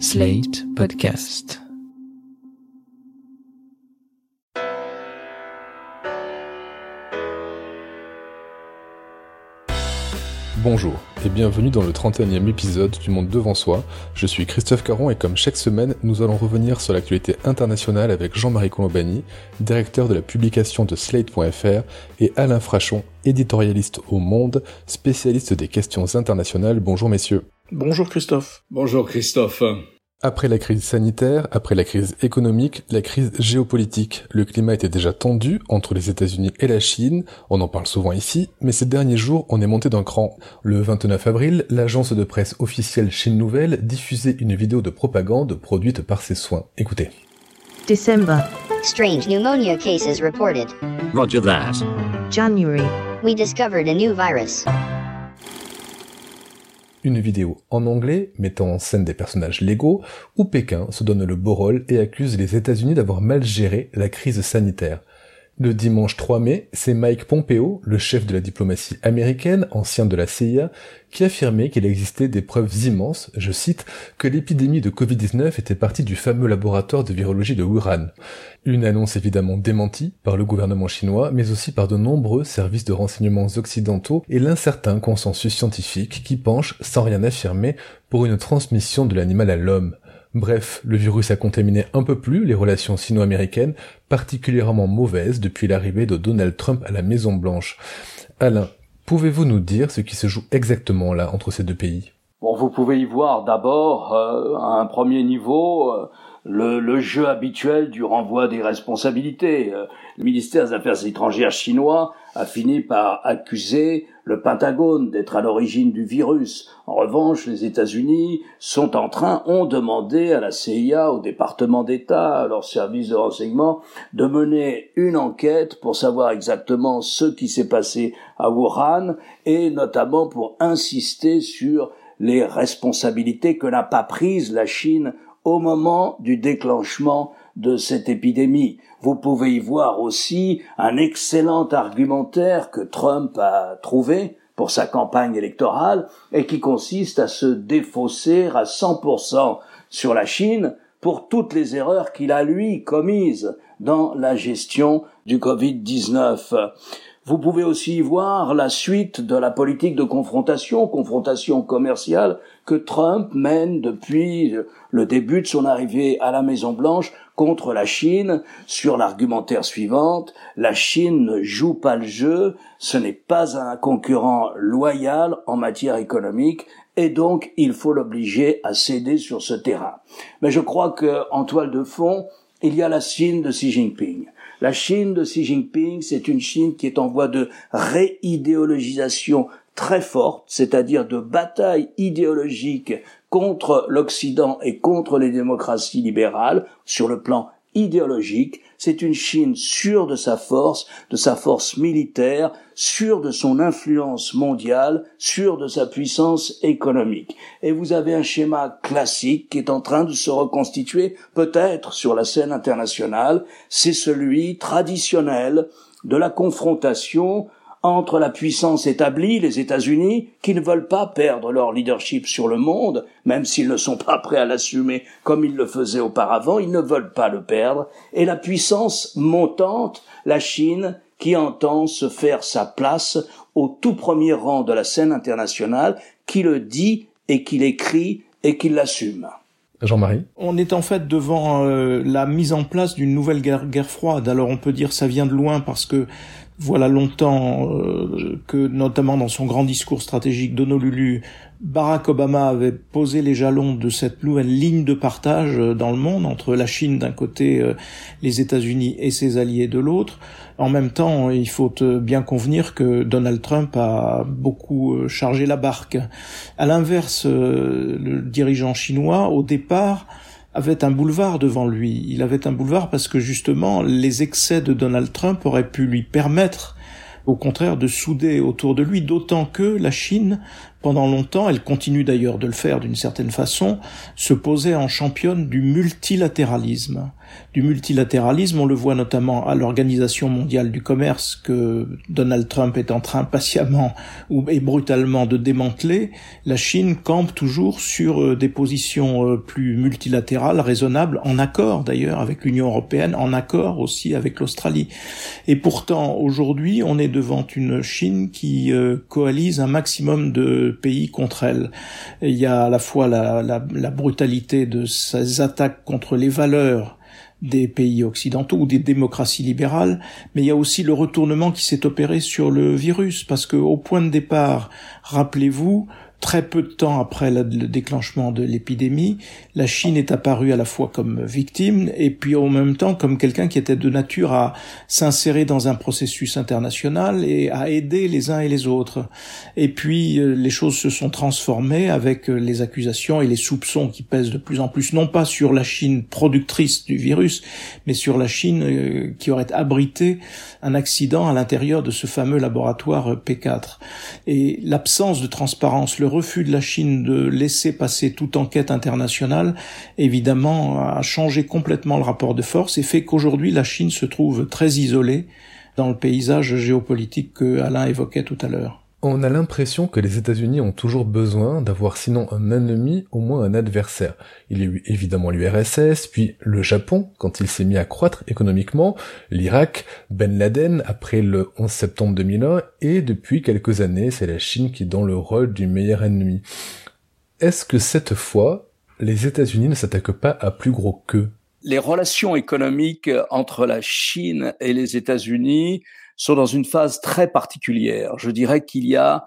Slate Podcast. Bonjour et bienvenue dans le 31e épisode du Monde Devant Soi. Je suis Christophe Caron et comme chaque semaine, nous allons revenir sur l'actualité internationale avec Jean-Marie Colombani, directeur de la publication de Slate.fr, et Alain Frachon, éditorialiste au Monde, spécialiste des questions internationales. Bonjour messieurs. Bonjour Christophe. Bonjour Christophe. Après la crise sanitaire, après la crise économique, la crise géopolitique, le climat était déjà tendu entre les États-Unis et la Chine, on en parle souvent ici, mais ces derniers jours on est monté d'un cran. Le 29 avril, l'agence de presse officielle Chine Nouvelle diffusait une vidéo de propagande produite par ses soins. Écoutez. December, Strange pneumonia cases reported. Roger that. January, We discovered a new virus. Une vidéo en anglais mettant en scène des personnages légaux où Pékin se donne le beau rôle et accuse les États-Unis d'avoir mal géré la crise sanitaire. Le dimanche 3 mai, c'est Mike Pompeo, le chef de la diplomatie américaine, ancien de la CIA, qui affirmait qu'il existait des preuves immenses, je cite, que l'épidémie de Covid-19 était partie du fameux laboratoire de virologie de Wuhan. Une annonce évidemment démentie par le gouvernement chinois, mais aussi par de nombreux services de renseignements occidentaux et l'incertain consensus scientifique qui penche, sans rien affirmer, pour une transmission de l'animal à l'homme. Bref, le virus a contaminé un peu plus les relations sino-américaines, particulièrement mauvaises depuis l'arrivée de Donald Trump à la Maison Blanche. Alain, pouvez-vous nous dire ce qui se joue exactement là entre ces deux pays? Bon, vous pouvez y voir d'abord, euh, un premier niveau, euh, le, le jeu habituel du renvoi des responsabilités. Euh, le ministère des Affaires étrangères chinois a fini par accuser le Pentagone d'être à l'origine du virus. En revanche, les États-Unis sont en train, ont demandé à la CIA, au département d'État, à leurs services de renseignement, de mener une enquête pour savoir exactement ce qui s'est passé à Wuhan et notamment pour insister sur les responsabilités que n'a pas prises la Chine au moment du déclenchement de cette épidémie. Vous pouvez y voir aussi un excellent argumentaire que Trump a trouvé pour sa campagne électorale et qui consiste à se défausser à 100% sur la Chine pour toutes les erreurs qu'il a lui commises dans la gestion du Covid-19. Vous pouvez aussi y voir la suite de la politique de confrontation, confrontation commerciale que Trump mène depuis le début de son arrivée à la Maison Blanche contre la Chine sur l'argumentaire suivant la Chine ne joue pas le jeu, ce n'est pas un concurrent loyal en matière économique et donc il faut l'obliger à céder sur ce terrain. Mais je crois que en toile de fond, il y a la Chine de Xi Jinping. La Chine de Xi Jinping, c'est une Chine qui est en voie de réidéologisation très forte, c'est-à-dire de bataille idéologique contre l'Occident et contre les démocraties libérales sur le plan idéologique. C'est une Chine sûre de sa force, de sa force militaire, sûre de son influence mondiale, sûre de sa puissance économique. Et vous avez un schéma classique qui est en train de se reconstituer peut-être sur la scène internationale. C'est celui traditionnel de la confrontation entre la puissance établie, les États-Unis, qui ne veulent pas perdre leur leadership sur le monde, même s'ils ne sont pas prêts à l'assumer comme ils le faisaient auparavant, ils ne veulent pas le perdre, et la puissance montante, la Chine, qui entend se faire sa place au tout premier rang de la scène internationale, qui le dit et qui l'écrit et qui l'assume. Jean-Marie On est en fait devant euh, la mise en place d'une nouvelle guerre, guerre froide. Alors on peut dire ça vient de loin parce que voilà longtemps euh, que, notamment dans son grand discours stratégique d'Honolulu, Barack Obama avait posé les jalons de cette nouvelle ligne de partage euh, dans le monde entre la Chine d'un côté, euh, les États-Unis et ses alliés de l'autre. En même temps, il faut bien convenir que Donald Trump a beaucoup chargé la barque. À l'inverse, le dirigeant chinois, au départ, avait un boulevard devant lui. Il avait un boulevard parce que justement les excès de Donald Trump auraient pu lui permettre au contraire de souder autour de lui, d'autant que la Chine pendant longtemps, elle continue d'ailleurs de le faire d'une certaine façon, se posait en championne du multilatéralisme du multilatéralisme. On le voit notamment à l'Organisation mondiale du commerce que Donald Trump est en train patiemment et brutalement de démanteler. La Chine campe toujours sur euh, des positions euh, plus multilatérales, raisonnables, en accord d'ailleurs avec l'Union européenne, en accord aussi avec l'Australie. Et pourtant, aujourd'hui, on est devant une Chine qui euh, coalise un maximum de pays contre elle. il y a à la fois la, la, la brutalité de ses attaques contre les valeurs des pays occidentaux ou des démocraties libérales, mais il y a aussi le retournement qui s'est opéré sur le virus, parce que au point de départ, rappelez-vous, Très peu de temps après le déclenchement de l'épidémie, la Chine est apparue à la fois comme victime et puis en même temps comme quelqu'un qui était de nature à s'insérer dans un processus international et à aider les uns et les autres. Et puis euh, les choses se sont transformées avec euh, les accusations et les soupçons qui pèsent de plus en plus, non pas sur la Chine productrice du virus, mais sur la Chine euh, qui aurait abrité un accident à l'intérieur de ce fameux laboratoire P4. Et l'absence de transparence, le refus de la Chine de laisser passer toute enquête internationale, évidemment, a changé complètement le rapport de force et fait qu'aujourd'hui la Chine se trouve très isolée dans le paysage géopolitique que Alain évoquait tout à l'heure. On a l'impression que les États-Unis ont toujours besoin d'avoir sinon un ennemi, au moins un adversaire. Il y a eu évidemment l'URSS, puis le Japon, quand il s'est mis à croître économiquement, l'Irak, Ben Laden après le 11 septembre 2001, et depuis quelques années, c'est la Chine qui est dans le rôle du meilleur ennemi. Est-ce que cette fois, les États-Unis ne s'attaquent pas à plus gros qu'eux Les relations économiques entre la Chine et les États-Unis sont dans une phase très particulière. Je dirais qu'il y a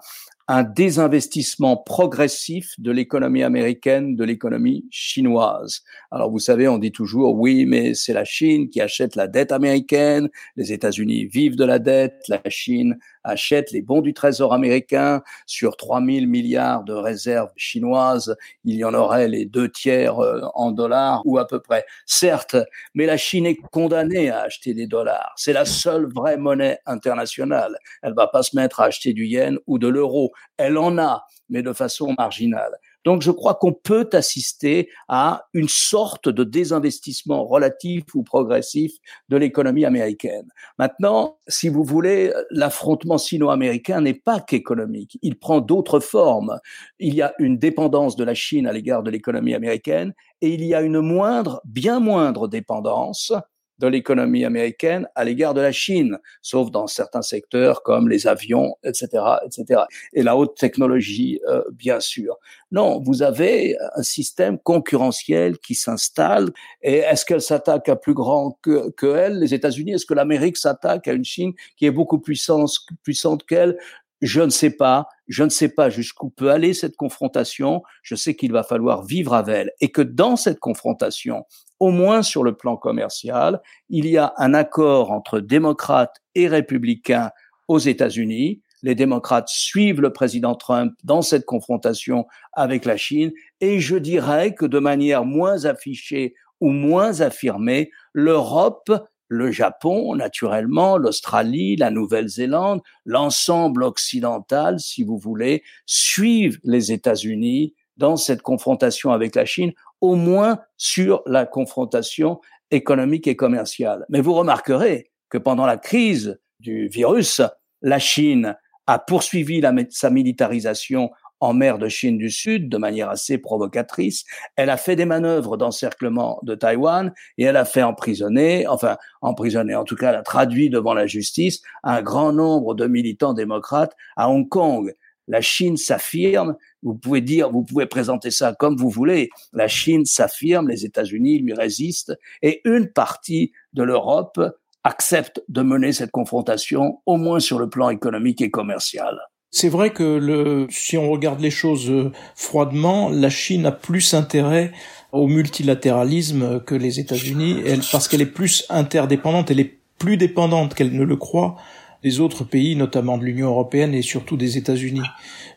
un désinvestissement progressif de l'économie américaine, de l'économie chinoise. Alors vous savez, on dit toujours oui, mais c'est la Chine qui achète la dette américaine, les États-Unis vivent de la dette, la Chine achète les bons du Trésor américain sur 3 000 milliards de réserves chinoises, il y en aurait les deux tiers euh, en dollars ou à peu près. Certes, mais la Chine est condamnée à acheter des dollars. C'est la seule vraie monnaie internationale. Elle va pas se mettre à acheter du yen ou de l'euro. Elle en a, mais de façon marginale. Donc je crois qu'on peut assister à une sorte de désinvestissement relatif ou progressif de l'économie américaine. Maintenant, si vous voulez, l'affrontement sino-américain n'est pas qu'économique, il prend d'autres formes. Il y a une dépendance de la Chine à l'égard de l'économie américaine et il y a une moindre, bien moindre dépendance de l'économie américaine à l'égard de la Chine, sauf dans certains secteurs comme les avions, etc., etc. Et la haute technologie, euh, bien sûr. Non, vous avez un système concurrentiel qui s'installe. Et est-ce qu'elle s'attaque à plus grand que, que elle, les États-Unis? Est-ce que l'Amérique s'attaque à une Chine qui est beaucoup puissante, puissante qu'elle? Je ne sais pas, je ne sais pas jusqu'où peut aller cette confrontation, je sais qu'il va falloir vivre avec elle et que dans cette confrontation, au moins sur le plan commercial, il y a un accord entre démocrates et républicains aux États-Unis. Les démocrates suivent le président Trump dans cette confrontation avec la Chine et je dirais que de manière moins affichée ou moins affirmée, l'Europe le Japon, naturellement, l'Australie, la Nouvelle-Zélande, l'ensemble occidental, si vous voulez, suivent les États-Unis dans cette confrontation avec la Chine, au moins sur la confrontation économique et commerciale. Mais vous remarquerez que pendant la crise du virus, la Chine a poursuivi sa militarisation en mer de Chine du Sud de manière assez provocatrice. Elle a fait des manœuvres d'encerclement de Taïwan et elle a fait emprisonner, enfin emprisonner, en tout cas elle a traduit devant la justice un grand nombre de militants démocrates à Hong Kong. La Chine s'affirme, vous pouvez dire, vous pouvez présenter ça comme vous voulez, la Chine s'affirme, les États-Unis lui résistent et une partie de l'Europe accepte de mener cette confrontation, au moins sur le plan économique et commercial. C'est vrai que le, si on regarde les choses euh, froidement, la Chine a plus intérêt au multilatéralisme que les États-Unis, parce qu'elle est plus interdépendante, elle est plus dépendante qu'elle ne le croit des autres pays, notamment de l'Union européenne et surtout des États-Unis.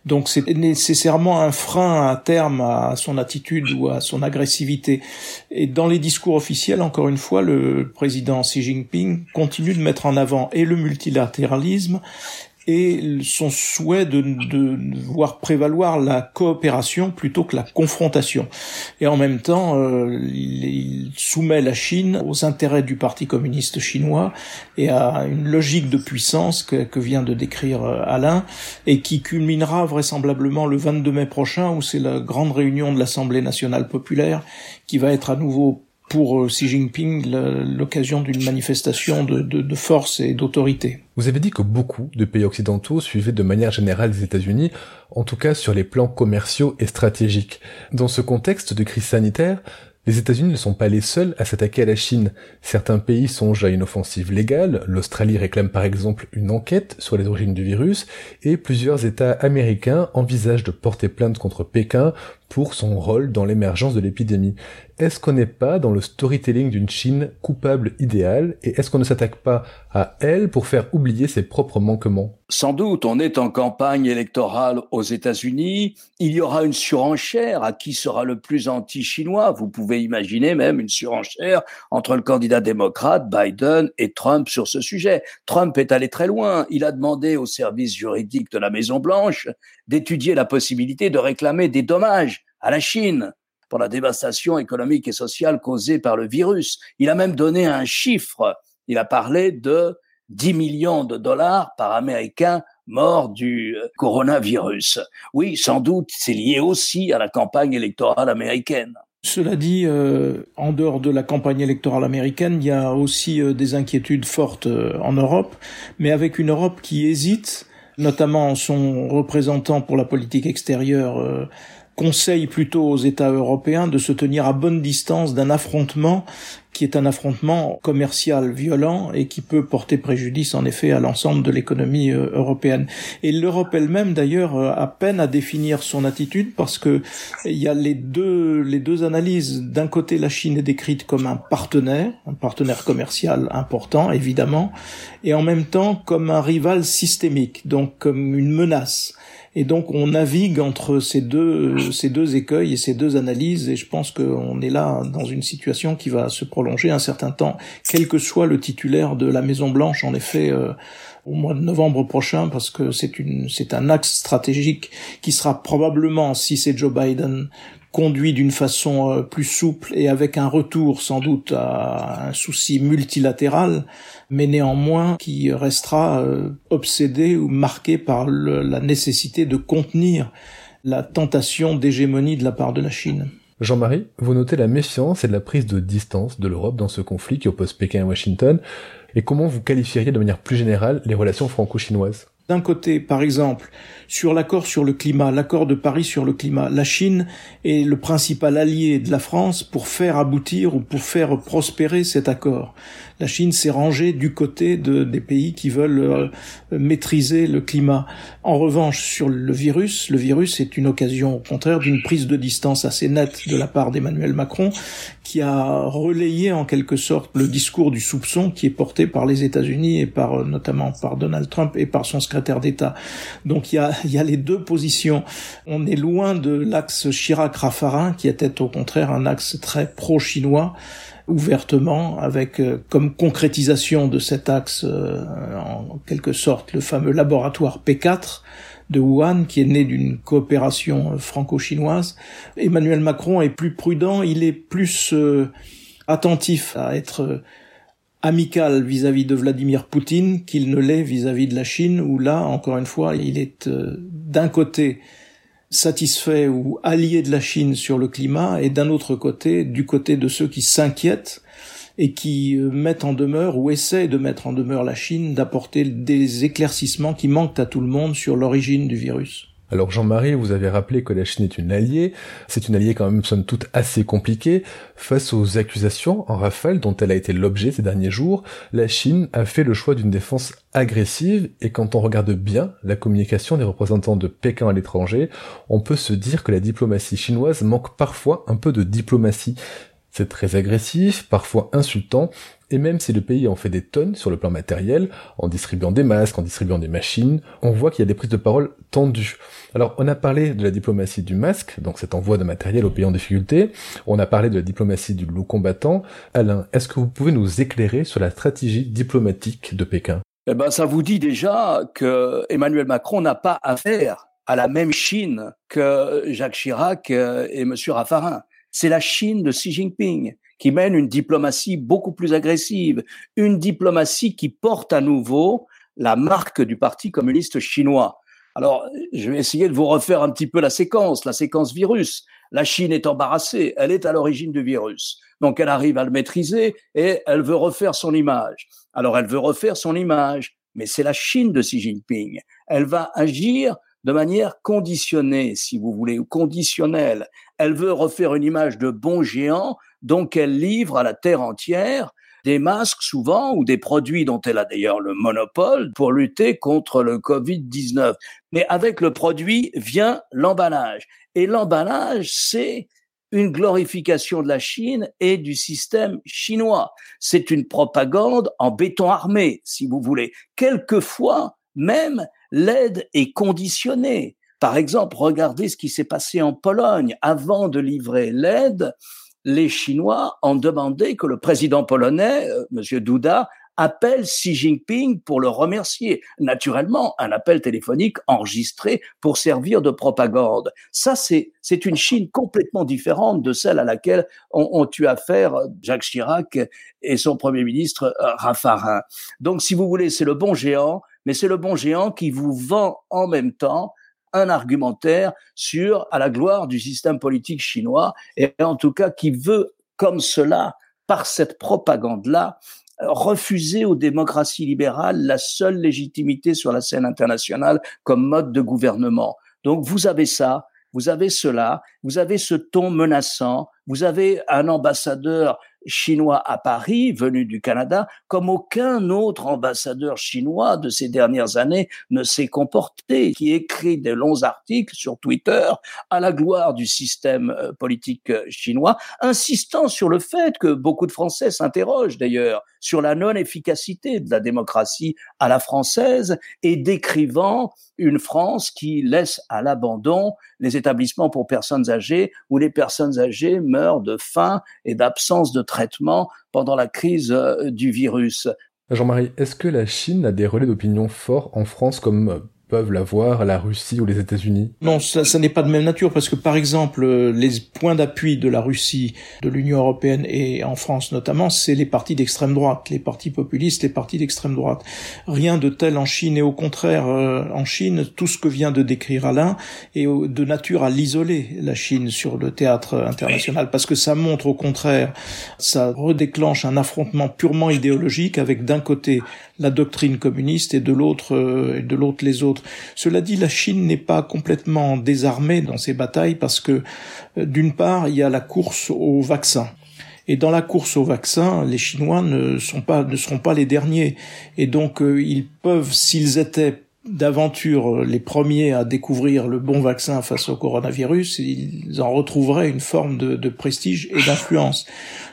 Donc c'est nécessairement un frein à terme à son attitude ou à son agressivité. Et dans les discours officiels, encore une fois, le président Xi Jinping continue de mettre en avant et le multilatéralisme et son souhait de, de, voir prévaloir la coopération plutôt que la confrontation. Et en même temps, euh, il, soumet la Chine aux intérêts du Parti communiste chinois et à une logique de puissance que, que vient de décrire euh, Alain et qui culminera vraisemblablement le 22 mai prochain où c'est la grande réunion de l'Assemblée nationale populaire qui va être à nouveau pour euh, Xi Jinping l'occasion d'une manifestation de, force et d'autorité. Vous avez dit que beaucoup de pays occidentaux suivaient de manière générale les États-Unis, en tout cas sur les plans commerciaux et stratégiques. Dans ce contexte de crise sanitaire, les États-Unis ne sont pas les seuls à s'attaquer à la Chine. Certains pays songent à une offensive légale, l'Australie réclame par exemple une enquête sur les origines du virus, et plusieurs États américains envisagent de porter plainte contre Pékin pour son rôle dans l'émergence de l'épidémie. Est-ce qu'on n'est pas dans le storytelling d'une Chine coupable idéale et est-ce qu'on ne s'attaque pas à elle pour faire oublier ses propres manquements? Sans doute, on est en campagne électorale aux États-Unis, il y aura une surenchère à qui sera le plus anti-chinois? Vous pouvez imaginer même une surenchère entre le candidat démocrate Biden et Trump sur ce sujet. Trump est allé très loin, il a demandé aux services juridiques de la Maison Blanche d'étudier la possibilité de réclamer des dommages à la Chine pour la dévastation économique et sociale causée par le virus. Il a même donné un chiffre. Il a parlé de 10 millions de dollars par Américain mort du euh, coronavirus. Oui, sans doute, c'est lié aussi à la campagne électorale américaine. Cela dit, euh, en dehors de la campagne électorale américaine, il y a aussi euh, des inquiétudes fortes en Europe, mais avec une Europe qui hésite notamment son représentant pour la politique extérieure, euh, conseille plutôt aux États européens de se tenir à bonne distance d'un affrontement qui est un affrontement commercial violent et qui peut porter préjudice en effet à l'ensemble de l'économie euh, européenne. Et l'Europe elle-même d'ailleurs euh, a peine à définir son attitude parce que il y a les deux les deux analyses. D'un côté, la Chine est décrite comme un partenaire, un partenaire commercial important évidemment, et en même temps comme un rival systémique, donc comme une menace. Et donc on navigue entre ces deux ces deux écueils et ces deux analyses et je pense qu'on est là dans une situation qui va se prolonger un certain temps, quel que soit le titulaire de la Maison Blanche. En effet. Euh, au mois de novembre prochain parce que c'est un axe stratégique qui sera probablement si c'est Joe Biden conduit d'une façon euh, plus souple et avec un retour sans doute à un souci multilatéral, mais néanmoins qui restera euh, obsédé ou marqué par la nécessité de contenir la tentation d'hégémonie de la part de la Chine. Jean-Marie, vous notez la méfiance et la prise de distance de l'Europe dans ce conflit qui oppose Pékin et Washington, et comment vous qualifieriez de manière plus générale les relations franco-chinoises? D'un côté, par exemple, sur l'accord sur le climat, l'accord de Paris sur le climat, la Chine est le principal allié de la France pour faire aboutir ou pour faire prospérer cet accord. La Chine s'est rangée du côté de, des pays qui veulent euh, maîtriser le climat. En revanche, sur le virus, le virus est une occasion, au contraire, d'une prise de distance assez nette de la part d'Emmanuel Macron, qui a relayé en quelque sorte le discours du soupçon qui est porté par les États-Unis et par euh, notamment par Donald Trump et par son secrétaire d'État. Donc il y a, il y a les deux positions. On est loin de l'axe Chirac-Raffarin qui était au contraire un axe très pro-chinois ouvertement avec euh, comme concrétisation de cet axe euh, en quelque sorte le fameux laboratoire P4 de Wuhan qui est né d'une coopération euh, franco-chinoise. Emmanuel Macron est plus prudent, il est plus attentif à être amical vis-à-vis de Vladimir Poutine qu'il ne l'est vis-à-vis de la Chine où là encore une fois il est d'un côté satisfait ou allié de la Chine sur le climat et d'un autre côté du côté de ceux qui s'inquiètent et qui euh, mettent en demeure ou essaient de mettre en demeure la Chine d'apporter des éclaircissements qui manquent à tout le monde sur l'origine du virus. Alors Jean-Marie, vous avez rappelé que la Chine est une alliée. C'est une alliée quand même somme toute assez compliquée. Face aux accusations en rafale dont elle a été l'objet ces derniers jours, la Chine a fait le choix d'une défense agressive et quand on regarde bien la communication des représentants de Pékin à l'étranger, on peut se dire que la diplomatie chinoise manque parfois un peu de diplomatie. C'est très agressif, parfois insultant, et même si le pays en fait des tonnes sur le plan matériel, en distribuant des masques, en distribuant des machines, on voit qu'il y a des prises de parole tendues. Alors on a parlé de la diplomatie du masque, donc cet envoi de matériel aux pays en difficulté, on a parlé de la diplomatie du loup combattant. Alain, est-ce que vous pouvez nous éclairer sur la stratégie diplomatique de Pékin? Eh ben, ça vous dit déjà que Emmanuel Macron n'a pas affaire à la même Chine que Jacques Chirac euh, et M. Raffarin. C'est la Chine de Xi Jinping qui mène une diplomatie beaucoup plus agressive, une diplomatie qui porte à nouveau la marque du Parti communiste chinois. Alors, je vais essayer de vous refaire un petit peu la séquence, la séquence virus. La Chine est embarrassée, elle est à l'origine du virus. Donc, elle arrive à le maîtriser et elle veut refaire son image. Alors, elle veut refaire son image, mais c'est la Chine de Xi Jinping. Elle va agir de manière conditionnée, si vous voulez, ou conditionnelle. Elle veut refaire une image de bon géant, donc elle livre à la terre entière des masques souvent ou des produits dont elle a d'ailleurs le monopole pour lutter contre le Covid-19. Mais avec le produit vient l'emballage. Et l'emballage, c'est une glorification de la Chine et du système chinois. C'est une propagande en béton armé, si vous voulez. Quelquefois, même, l'aide est conditionnée. Par exemple, regardez ce qui s'est passé en Pologne. Avant de livrer l'aide, les Chinois ont demandé que le président polonais, euh, M. Duda, appelle Xi Jinping pour le remercier. Naturellement, un appel téléphonique enregistré pour servir de propagande. Ça, c'est, une Chine complètement différente de celle à laquelle ont, ont eu affaire Jacques Chirac et son premier ministre euh, Raffarin. Donc, si vous voulez, c'est le bon géant mais c'est le bon géant qui vous vend en même temps un argumentaire sur à la gloire du système politique chinois et en tout cas qui veut comme cela par cette propagande-là refuser aux démocraties libérales la seule légitimité sur la scène internationale comme mode de gouvernement. Donc vous avez ça, vous avez cela, vous avez ce ton menaçant, vous avez un ambassadeur chinois à Paris, venu du Canada, comme aucun autre ambassadeur chinois de ces dernières années ne s'est comporté, qui écrit des longs articles sur Twitter à la gloire du système euh, politique euh, chinois, insistant sur le fait que beaucoup de Français s'interrogent d'ailleurs sur la non-efficacité de la démocratie à la française et décrivant une France qui laisse à l'abandon les établissements pour personnes âgées où les personnes âgées meurent de faim et d'absence de traitement pendant la crise euh, du virus. Jean-Marie, est-ce que la Chine a des relais d'opinion forts en France comme peuvent l'avoir la Russie ou les États-Unis Non, ça, ça n'est pas de même nature parce que par exemple les points d'appui de la Russie, de l'Union européenne et en France notamment, c'est les partis d'extrême droite, les partis populistes, les partis d'extrême droite. Rien de tel en Chine et au contraire euh, en Chine, tout ce que vient de décrire Alain est de nature à l'isoler la Chine sur le théâtre international parce que ça montre au contraire, ça redéclenche un affrontement purement idéologique avec d'un côté la doctrine communiste et de l'autre euh, de l'autre les autres. Cela dit, la Chine n'est pas complètement désarmée dans ses batailles parce que euh, d'une part, il y a la course au vaccin. Et dans la course au vaccin, les Chinois ne seront pas les derniers et donc euh, ils peuvent s'ils étaient d'aventure les premiers à découvrir le bon vaccin face au coronavirus, ils en retrouveraient une forme de prestige et d'influence.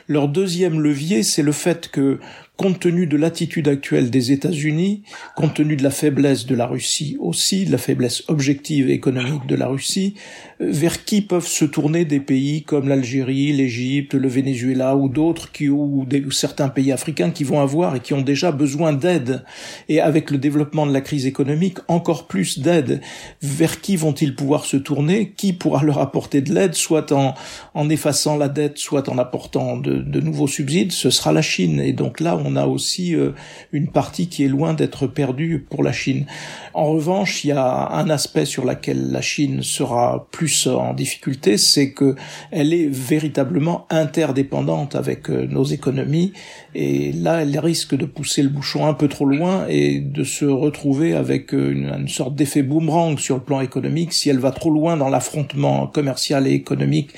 Leur deuxième levier, c'est le fait que compte tenu de l'attitude actuelle des États-Unis, compte tenu de la faiblesse de la Russie aussi, de la faiblesse objective et économique de la Russie, euh, vers qui peuvent se tourner des pays comme l'Algérie, l'Égypte, le Venezuela ou d'autres qui ou, certains pays africains qui vont avoir et qui ont déjà besoin d'aide et avec le développement de la crise économique encore plus d'aide. Vers qui vont-ils pouvoir se tourner? Qui pourra leur apporter de l'aide, soit en, effaçant la dette, soit en apportant de, nouveaux subsides? Ce sera la Chine. Et donc là, on a aussi euh, une partie qui est loin d'être perdue pour la Chine. En revanche, il y a un aspect sur lequel la Chine sera plus en difficulté, c'est que elle est véritablement interdépendante avec euh, nos économies et là, elle risque de pousser le bouchon un peu trop loin et de se retrouver avec euh, une, une sorte d'effet boomerang sur le plan économique si elle va trop loin dans l'affrontement commercial et économique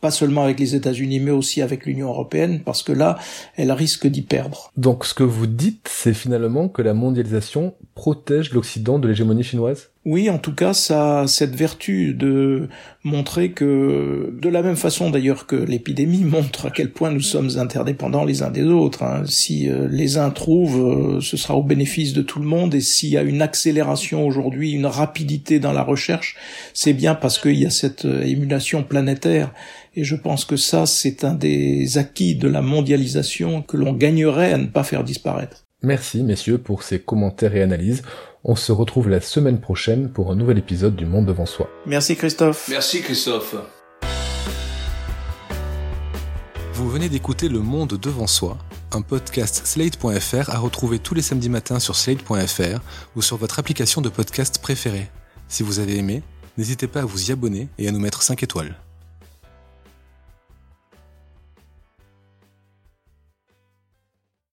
pas seulement avec les États-Unis, mais aussi avec l'Union européenne, parce que là, elle risque d'y perdre. Donc ce que vous dites, c'est finalement que la mondialisation protège l'Occident de l'hégémonie chinoise? Oui, en tout cas, ça a cette vertu de montrer que, de la même façon d'ailleurs que l'épidémie montre à quel point nous sommes interdépendants les uns des autres. Hein. Si euh, les uns trouvent, euh, ce sera au bénéfice de tout le monde. Et s'il y a une accélération aujourd'hui, une rapidité dans la recherche, c'est bien parce qu'il y a cette euh, émulation planétaire. Et je pense que ça, c'est un des acquis de la mondialisation que l'on gagnerait à ne pas faire disparaître. Merci messieurs pour ces commentaires et analyses. On se retrouve la semaine prochaine pour un nouvel épisode du Monde devant soi. Merci Christophe. Merci Christophe. Vous venez d'écouter Le Monde devant soi, un podcast slate.fr à retrouver tous les samedis matins sur slate.fr ou sur votre application de podcast préférée. Si vous avez aimé, n'hésitez pas à vous y abonner et à nous mettre 5 étoiles.